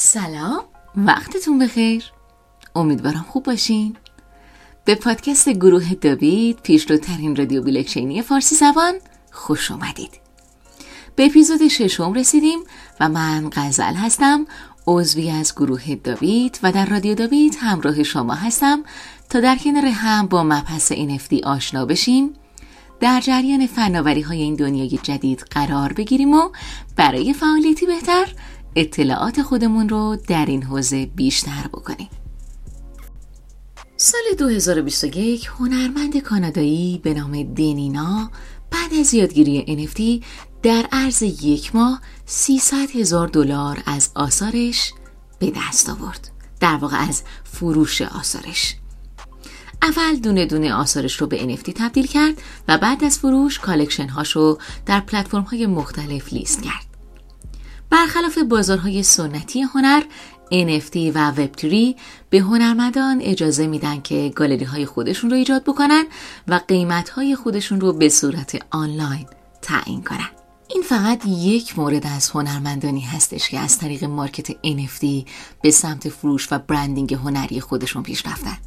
سلام وقتتون بخیر. امیدوارم خوب باشین. به پادکست گروه داوید پیشروترین رادیو بلکچینی فارسی زبان خوش اومدید. به اپیزود ششم رسیدیم و من غزل هستم عضوی از گروه داوید و در رادیو داوید همراه شما هستم تا در کنار هم با مبحث NFT آشنا بشیم در جریان فناوری های این دنیای جدید قرار بگیریم و برای فعالیتی بهتر اطلاعات خودمون رو در این حوزه بیشتر بکنیم. سال 2021 هنرمند کانادایی به نام دنینا بعد از یادگیری NFT در عرض یک ماه 300 هزار دلار از آثارش به دست آورد. در واقع از فروش آثارش. اول دونه دونه آثارش رو به NFT تبدیل کرد و بعد از فروش collection هاش رو در پلتفرم های مختلف لیست کرد. برخلاف بازارهای سنتی هنر NFT و وب به هنرمندان اجازه میدن که گالری های خودشون رو ایجاد بکنن و قیمت های خودشون رو به صورت آنلاین تعیین کنن. این فقط یک مورد از هنرمندانی هستش که از طریق market NFT به سمت فروش و branding هنری خودشون پیش رفتن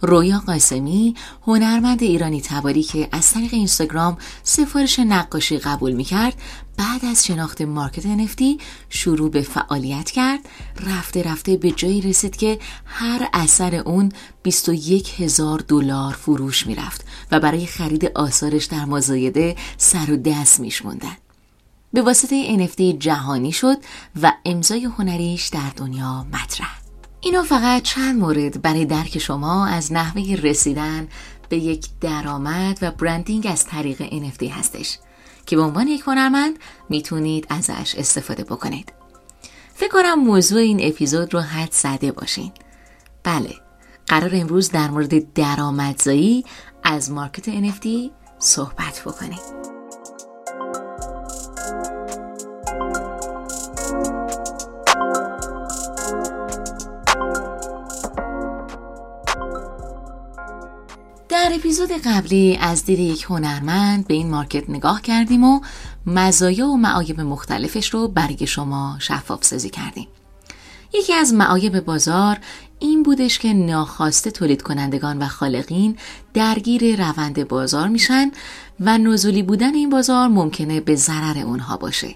رویا قاسمی هنرمند ایرانی تباری که از طریق اینستاگرام سفارش نقاشی قبول می‌کرد بعد از شناخت مارکت NFT شروع به فعالیت کرد رفته رفته به جایی رسید که هر اثر اون 21 هزار دلار فروش می‌رفت و برای خرید آثارش در مزایده سر و دست میشموندن. به واسطه NFT جهانی شد و امضای هنریش در دنیا مطرح. اینا فقط چند مورد برای درک شما از نحوه رسیدن به یک درآمد و برندینگ از طریق NFT هستش که به عنوان یک هنرمند می‌تونید ازش استفاده بکنید. فکر کنم موضوع این اپیزود رو حد زده باشین. بله قرار امروز در مورد درآمدزایی از مارکت NFT صحبت بکنیم. اپیزود قبلی از دید یک هنرمند به این مارکت نگاه کردیم و مزایا و معایب مختلفش رو برای شما شفاف سازی کردیم. یکی از معایب بازار این بودش که ناخواسته تولید کنندگان و خالقین درگیر روند بازار میشن و نزولی بودن این بازار ممکنه به ضرر اونها باشه.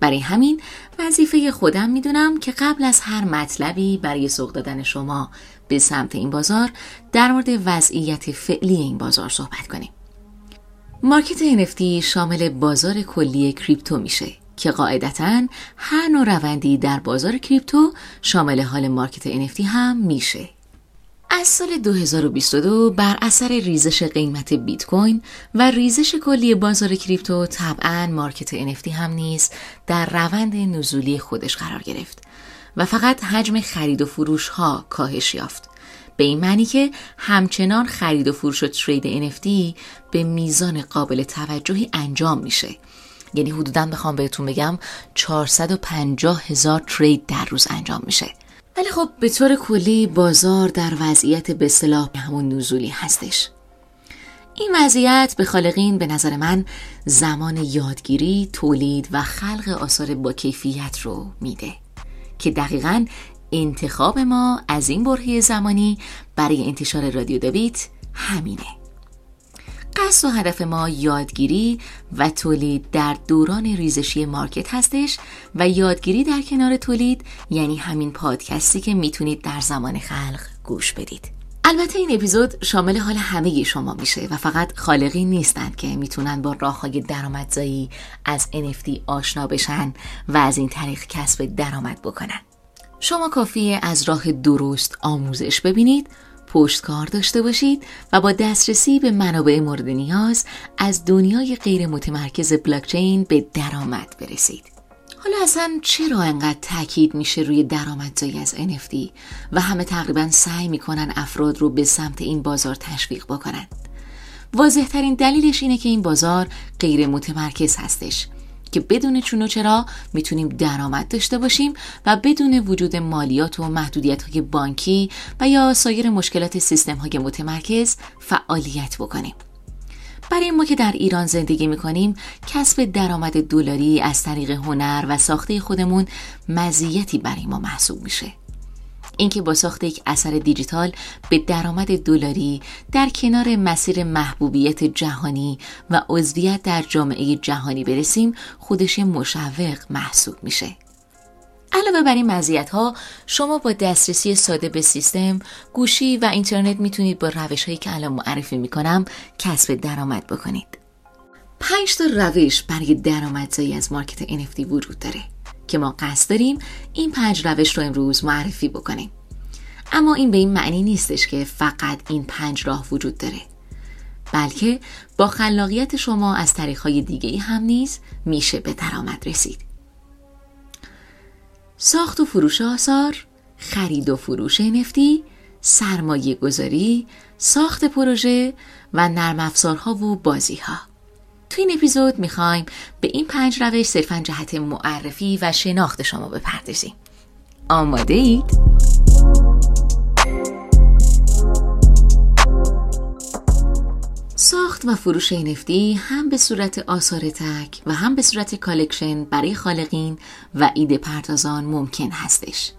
برای همین وظیفه خودم می‌دونم که قبل از هر مطلبی برای سوق دادن شما به سمت این بازار در مورد وضعیت فعلی این بازار صحبت کنیم. market NFT شامل بازار کلی crypto میشه که قاعدتا هر نوع روندی در بازار crypto شامل حال market NFT هم میشه. از سال 2022 بر اثر ریزش قیمت بیت کوین و ریزش کلی بازار crypto طبعا market NFT هم نیز در روند نزولی خودش قرار گرفت و فقط حجم خرید و فروش ها کاهش یافت. به این معنی که همچنان خرید و فروش و ترید NFT به میزان قابل توجهی انجام میشه. یعنی حدودا بخوام بهتون بگم 450 هزار ترید در روز انجام میشه. ولی خب به طور کلی بازار در وضعیت به صلاح همون نزولی هستش. این وضعیت به خالقین به نظر من زمان یادگیری، تولید و خلق آثار با کیفیت رو میده. که دقیقا انتخاب ما از این برهه زمانی برای انتشار رادیو دویت همینه. قصد و هدف ما یادگیری و تولید در دوران ریزشی مارکت هستش و یادگیری در کنار تولید یعنی همین پادکستی که می‌تونید در زمان خلق گوش بدید. البته این اپیزود شامل حال همه شما میشه و فقط خالقی نیستند که می‌تونن با راه های درآمدزایی از NFT آشنا بشن و از این طریق کسب درآمد بکنن شما کافیه از راه درست آموزش ببینید پشتکار داشته باشید و با دسترسی به منابع مورد نیاز از دنیای غیر متمرکز بلاکچین به درآمد برسید. حالا اصلا چرا انقدر تاکید میشه روی درآمدزایی از NFT و همه تقریبا سعی می‌کنن افراد رو به سمت این بازار تشویق بکنن؟ واضح ترین دلیلش اینه که این بازار غیر متمرکز هستش که بدون چون و چرا می‌تونیم درآمد داشته باشیم و بدون وجود مالیات و محدودیت های بانکی و یا سایر مشکلات سیستم های متمرکز فعالیت بکنیم برای ما که در ایران زندگی می‌کنیم کسب درآمد دلاری از طریق هنر و ساخته خودمون مزیتی برای ما محسوب میشه. اینکه با ساخت یک اثر دیجیتال به درآمد دلاری در کنار مسیر محبوبیت جهانی و عضویت در جامعه جهانی برسیم خودش مشوق محسوب میشه. علاوه بر این مزیت ها شما با دسترسی ساده به سیستم گوشی و اینترنت می‌تونید با روش هایی که الان معرفی می‌کنم کسب درآمد بکنید. پنج تا روش برای درآمدزایی از مارکت NFT وجود داره که ما قصد داریم این پنج روش رو امروز معرفی بکنیم. اما این به این معنی نیستش که فقط این پنج راه وجود داره بلکه با خلاقیت شما از طریقهای دیگه هم نیز میشه به درآمد رسید. ساخت و فروش آثار خرید و فروش نفتی سرمایه گذاری ساخت پروژه و نرم افزارها و بازی ها تو این اپیزود می‌خوایم به این پنج روش صرفا جهت معرفی و شناخت شما بپردازیم آماده اید؟ ساخت و فروش NFT هم به صورت آثار تک و هم به صورت collection برای خالقین و ایده پردازان ممکن هستش.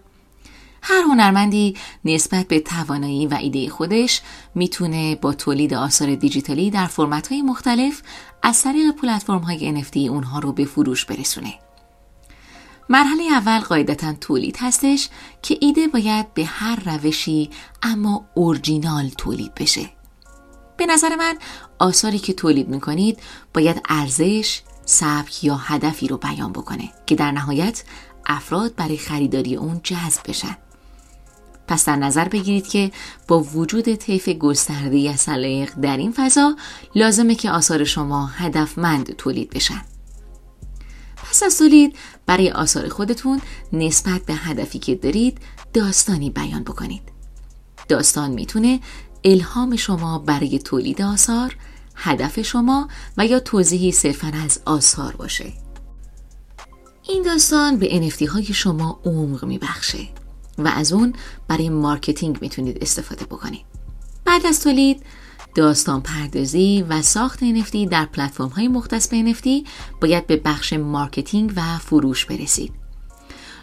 هر هنرمندی نسبت به توانایی و ایده خودش می‌تونه با تولید آثار دیجیتالی در های مختلف از طریق پلتفرم های NFT اونها رو به فروش برسونه. مرحله اول قاعدتا تولید هستش که ایده باید به هر روشی اما اورجینال تولید بشه. به نظر من آثاری که تولید می‌کنید باید ارزش، سبک یا هدفی رو بیان بکنه که در نهایت افراد برای خریداری اون جذب بشن. پس در نظر بگیرید که با وجود طیف گسترده از در این فضا لازمه که آثار شما هدفمند تولید بشن. پس از تولید برای آثار خودتون نسبت به هدفی که دارید داستانی بیان بکنید. داستان می‌تونه الهام شما برای تولید آثار، هدف شما و یا توضیحی صرفا از آثار باشه. این داستان به NFT های شما عمق میبخشه و از اون برای marketing می‌تونید استفاده بکنید. بعد از تولید داستان پردازی و ساخت NFT در پلتفرم های مختص به NFT باید به بخش marketing و فروش برسید.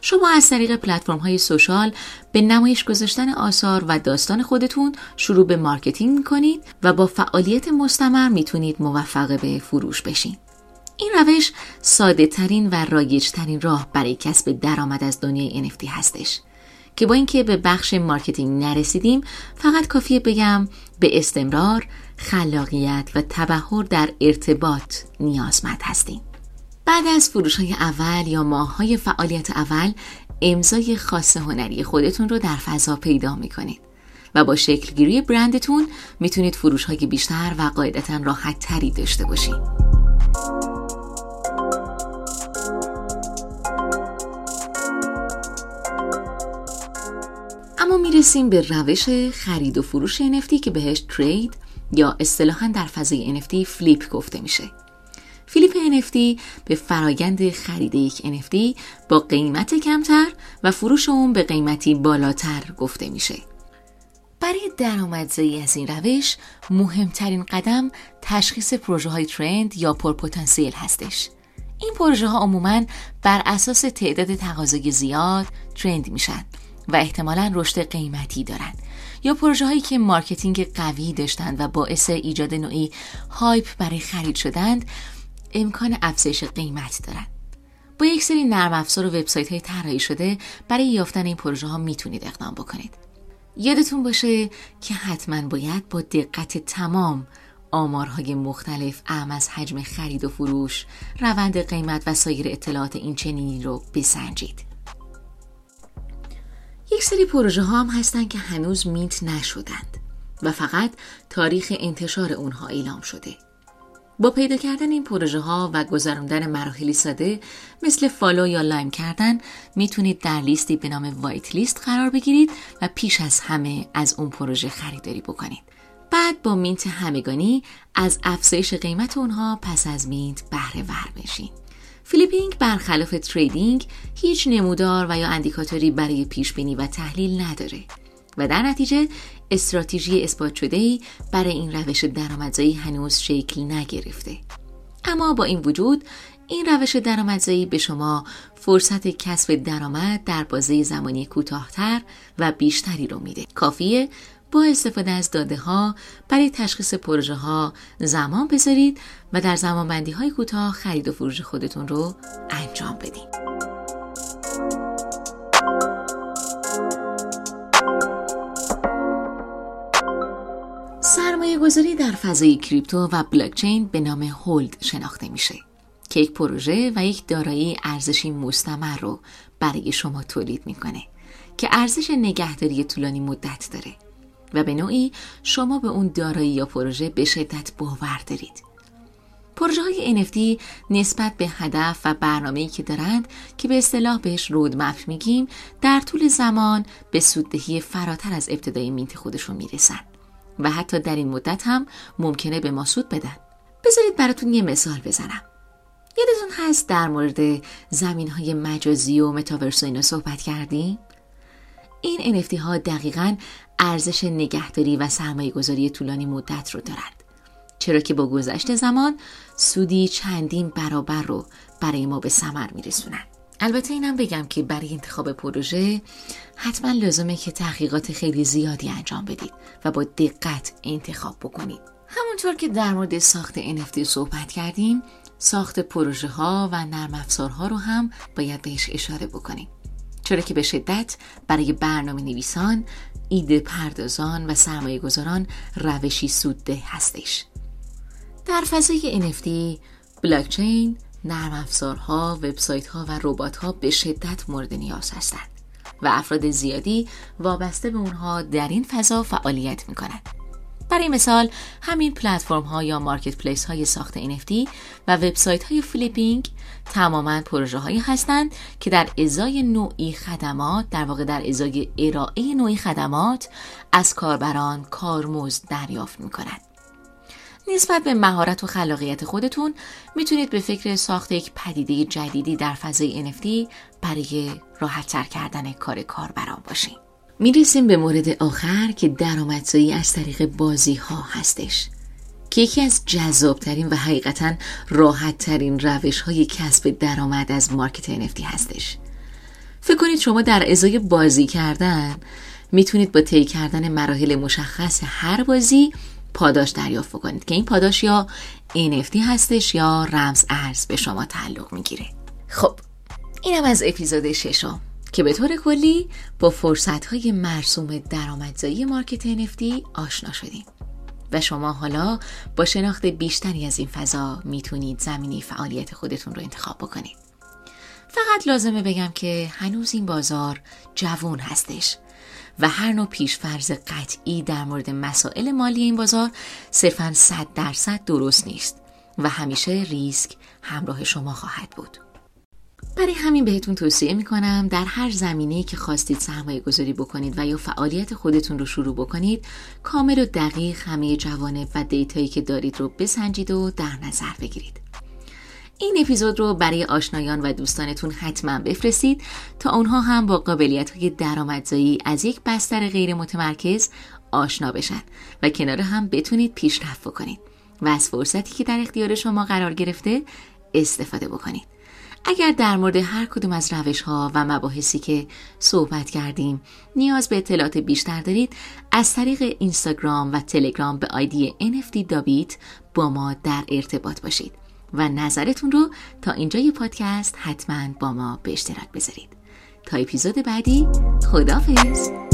شما از طریق پلتفرم های social به نمایش گذاشتن آثار و داستان خودتون شروع به marketing کنید و با فعالیت مستمر می‌تونید موفق به فروش بشین. این روش ساده ترین و رایج ترین راه برای کسب درآمد از دنیای NFT هستش که با اینکه به بخش marketing نرسیدیم فقط کافیه بگم به استمرار، خلاقیت و تبهر در ارتباط نیازمند هستیم. بعد از فروش های اول یا ماه های فعالیت اول امضای خاص هنری خودتون رو در فضا پیدا می کنید و با شکلگیری برندتون می‌تونید فروش های بیشتر و قاعدتا راحت تری داشته باشید. اما می‌رسیم به روش خرید و فروش NFT که بهش ترید یا اصطلاحا در فضای NFT فلیپ گفته میشه. فیلیپ NFT به فرایند خرید یک NFT با قیمت کمتر و فروش اون به قیمتی بالاتر گفته میشه. برای درآمدزایی از این روش مهمترین قدم تشخیص پروژه های ترند یا پرپتانسیل هستش. این پروژه ها عموما بر اساس تعداد تقاضای زیاد trend میشن و احتمالا رشد قیمتی دارن یا پروژه هایی که marketing قوی داشتند و باعث ایجاد نوعی hype برای خرید شدند امکان افزایش قیمت دارن با یک سری نرم افزار و وبسایت های طراحی شده برای یافتن این پروژه ها می‌تونید اقدام بکنید. یادتون باشه که حتما باید با دقت تمام آمارهای مختلف اعم از حجم خرید و فروش روند قیمت و سایر اطلاعات این چنینی رو بسنجید. یک سری پروژه ها هم هستن که هنوز mint نشدند و فقط تاریخ انتشار اونها اعلام شده. با پیدا کردن این پروژه ها و گذراندن مراحلی ساده مثل follow یا like کردن می‌تونید در لیستی به نام white list قرار بگیرید و پیش از همه از اون پروژه خریداری بکنید. بعد با mint همگانی از افزایش قیمت اونها پس از mint بهره ور بشین. flipping برخلاف trading هیچ نمودار و یا اندیکاتوری برای پیش بینی و تحلیل نداره. و در نتیجه استراتژی اثبات شده ای برای این روش درآمدزایی هنوز شکل نگرفته اما با این وجود این روش درآمدزایی به شما فرصت کسب درآمد در بازه زمانی کوتاهتر و بیشتری رو میده کافیه با استفاده از داده ها برای تشخیص پروژه ها زمان بذارید و در زمان بندی های کوتاه خرید و فروش خودتون رو انجام بدید. سرمایه گذاری در فضای کریپتو و بلاکچین به نام هولد شناخته میشه. که یک پروژه و یک دارایی ارزشی مستمر رو برای شما تولید می‌کنه که ارزش نگهداری طولانی مدت داره و به نوعی شما به اون دارایی یا پروژه به شدت باور دارید. پروژه های NFT نسبت به هدف و برنامه‌ای که دارند که به اصطلاح بهش رودمپ میگیم در طول زمان به سوددهی فراتر از ابتدای مینت خودشون می‌رسن. و حتی در این مدت هم ممکنه به ما سود بدن. بذارید براتون یه مثال بزنم. یادتون هست در مورد زمین های مجازی و متاورس و اینا صحبت کردیم؟ این NFT ها دقیقا ارزش نگهداری و سرمایه گذاری طولانی مدت رو دارند. چرا که با گذشت زمان سودی چندین برابر رو برای ما به ثمر میرسونن. البته اینم بگم که برای انتخاب پروژه حتما لازمه که تحقیقات خیلی زیادی انجام بدید و با دقت انتخاب بکنید. همونطور که در مورد ساخت NFT صحبت کردیم ساخت پروژه ها و نرم افزارها رو هم باید بهش اشاره بکنیم. چرا که به شدت برای برنامه نویسان ایده پردازان و سرمایه گذاران روشی سودده هستش. در فضای NFT بلاکچین نرم افزارها، وبسایت ها و ربات ها به شدت مورد نیاز هستند و افراد زیادی وابسته به اونها در این فضا فعالیت می کنند. برای مثال همین پلتفرم ها یا marketplace های ساخت NFT و وبسایت های flipping تماما پروژه هایی هستند که در ازای نوعی خدمات در واقع در ازای ارائه نوعی خدمات از کاربران کارمزد دریافت می کنند. نسبت به مهارت و خلاقیت خودتون می‌تونید به فکر ساخت یک پدیده جدیدی در فضای NFT برای راحت کردن کار کاربران باشین. می‌رسیم به مورد آخر که درآمدزایی از طریق بازی ها هستش که یکی از جذابترین و حقیقتا راحتترین روش های کسب درآمد از مارکت NFT هستش فکر کنید شما در ازای بازی کردن می‌تونید با طی کردن مراحل مشخص هر بازی پاداش دریافت کنید که این پاداش یا NFT هستش یا رمز ارز به شما تعلق می‌گیره. خب اینم از اپیزود ششم که به طور کلی با فرصت های مرسوم درآمدزایی مارکت NFT آشنا شدیم و شما حالا با شناخت بیشتری از این فضا می‌تونید زمینی فعالیت خودتون رو انتخاب بکنید. فقط لازمه بگم که هنوز این بازار جوون هستش. و هر نوع پیشفرز قطعی در مورد مسائل مالی این بازار صرفا صد درصد درست نیست و همیشه ریسک همراه شما خواهد بود. برای همین بهتون توصیه می‌کنم در هر زمینه‌ای که خواستید سرمایه گذاری بکنید و یا فعالیت خودتون رو شروع بکنید کامل و دقیق همه جوانب و دیتایی که دارید رو بسنجید و در نظر بگیرید. این اپیزود رو برای آشنایان و دوستانتون حتما بفرستید تا اونها هم با قابلیت های درآمدزایی از یک بستر غیر متمرکز آشنا بشن و کنار هم بتونید پیشرفت بکنید و از فرصتی که در اختیار شما قرار گرفته استفاده بکنید. اگر در مورد هر کدوم از روش ها و مباحثی که صحبت کردیم نیاز به اطلاعات بیشتر دارید از طریق اینستاگرام و تلگرام به آیدی NFT دابیت با ما در ارتباط باشید. و نظرتون رو تا اینجای پادکست حتما با ما به اشتراک بذارید. تا اپیزود بعدی خدافز